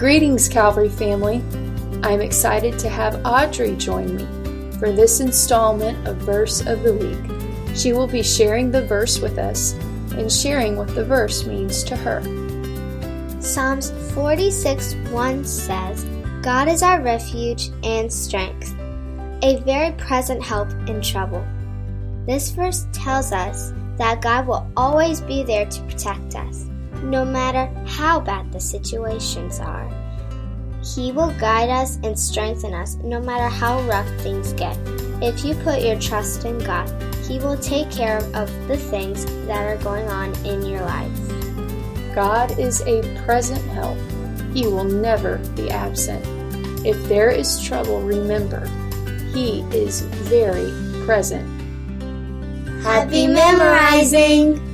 Greetings, Calvary family. I'm excited to have Audrey join me for this installment of Verse of the Week. She will be sharing the verse with us and sharing what the verse means to her. Psalms 46 1 says, God is our refuge and strength, a very present help in trouble. This verse tells us that God will always be there to protect us, no matter how bad the situations are. He will guide us and strengthen us no matter how rough things get. If you put your trust in God, He will take care of the things that are going on in your life. God is a present help. He will never be absent. If there is trouble, remember, He is very present. Happy memorizing!